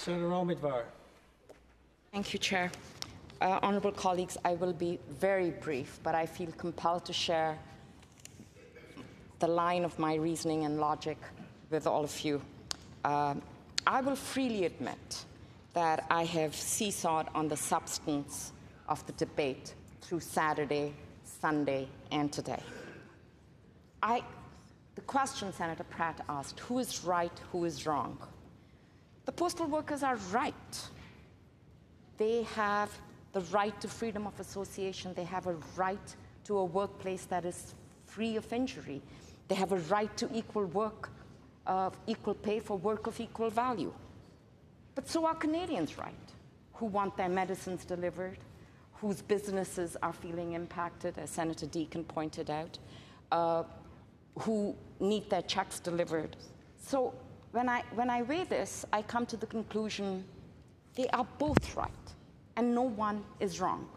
Senator Omidvar. Thank you, Chair. Uh, honourable colleagues, I will be very brief, but I feel compelled to share the line of my reasoning and logic with all of you. Uh, I will freely admit that I have seesawed on the substance of the debate through Saturday, Sunday, and today. I, the question Senator Pratt asked who is right, who is wrong? The postal workers are right. They have the right to freedom of association, they have a right to a workplace that is free of injury, they have a right to equal work, of equal pay for work of equal value. But so are Canadians right, who want their medicines delivered, whose businesses are feeling impacted, as Senator Deakin pointed out, uh, who need their checks delivered. So when I, when I weigh this, I come to the conclusion they are both right, and no one is wrong.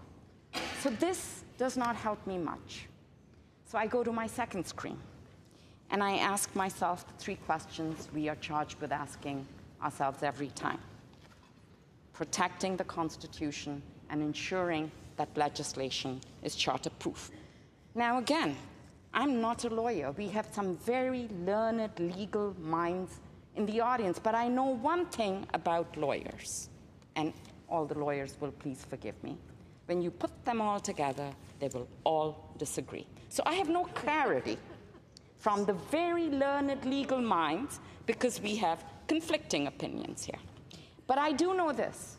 So this does not help me much. So I go to my second screen, and I ask myself the three questions we are charged with asking ourselves every time protecting the Constitution and ensuring that legislation is charter proof. Now, again, I'm not a lawyer. We have some very learned legal minds in the audience, but I know one thing about lawyers, and all the lawyers will please forgive me. When you put them all together, they will all disagree. So I have no clarity from the very learned legal minds because we have conflicting opinions here. But I do know this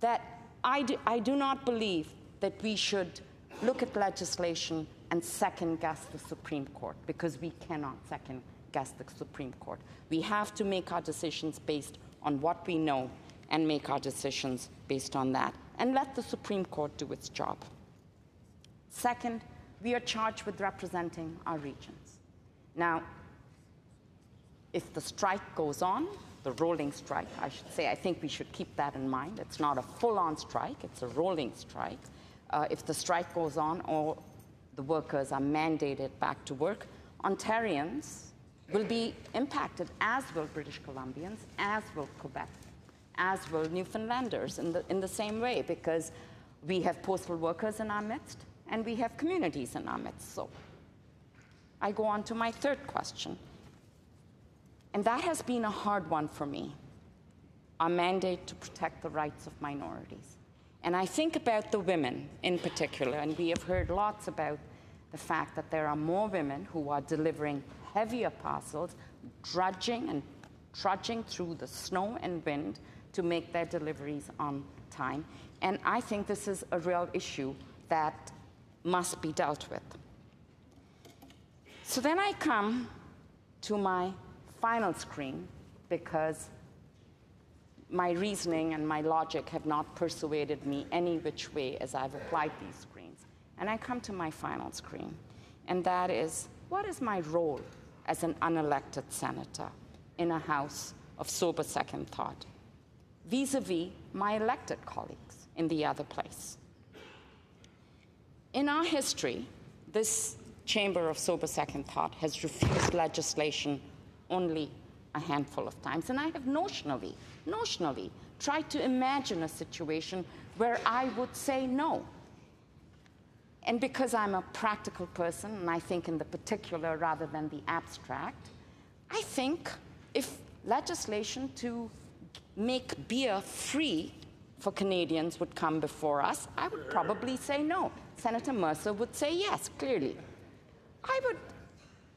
that I do, I do not believe that we should look at legislation and second guess the Supreme Court because we cannot second guess the Supreme Court. We have to make our decisions based on what we know and make our decisions based on that and let the Supreme Court do its job. Second, we are charged with representing our regions. Now, if the strike goes on, the rolling strike, I should say, I think we should keep that in mind. It's not a full on strike, it's a rolling strike. Uh, if the strike goes on or the workers are mandated back to work, Ontarians will be impacted, as will British Columbians, as will Quebec, as will Newfoundlanders in the, in the same way, because we have postal workers in our midst and we have communities in our midst. So I go on to my third question. And that has been a hard one for me our mandate to protect the rights of minorities. And I think about the women in particular, and we have heard lots about the fact that there are more women who are delivering heavier parcels, drudging and trudging through the snow and wind to make their deliveries on time. And I think this is a real issue that must be dealt with. So then I come to my final screen because my reasoning and my logic have not persuaded me any which way as I've applied these screens. And I come to my final screen, and that is what is my role as an unelected senator in a house of sober second thought vis a vis my elected colleagues in the other place? In our history, this chamber of sober second thought has refused legislation only a handful of times. And I have notionally, notionally tried to imagine a situation where I would say no. And because I'm a practical person, and I think in the particular rather than the abstract, I think if legislation to make beer free for Canadians would come before us, I would probably say no. Senator Mercer would say yes, clearly. I would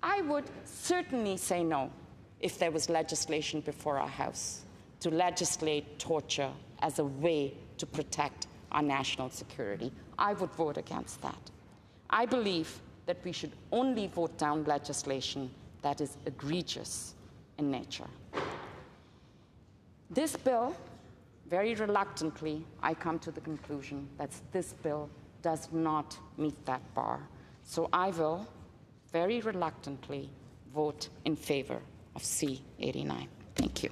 I would certainly say no if there was legislation before our House to legislate torture as a way to protect our national security. I would vote against that. I believe that we should only vote down legislation that is egregious in nature. This bill, very reluctantly, I come to the conclusion that this bill does not meet that bar. So I will very reluctantly vote in favor of C89. Thank you.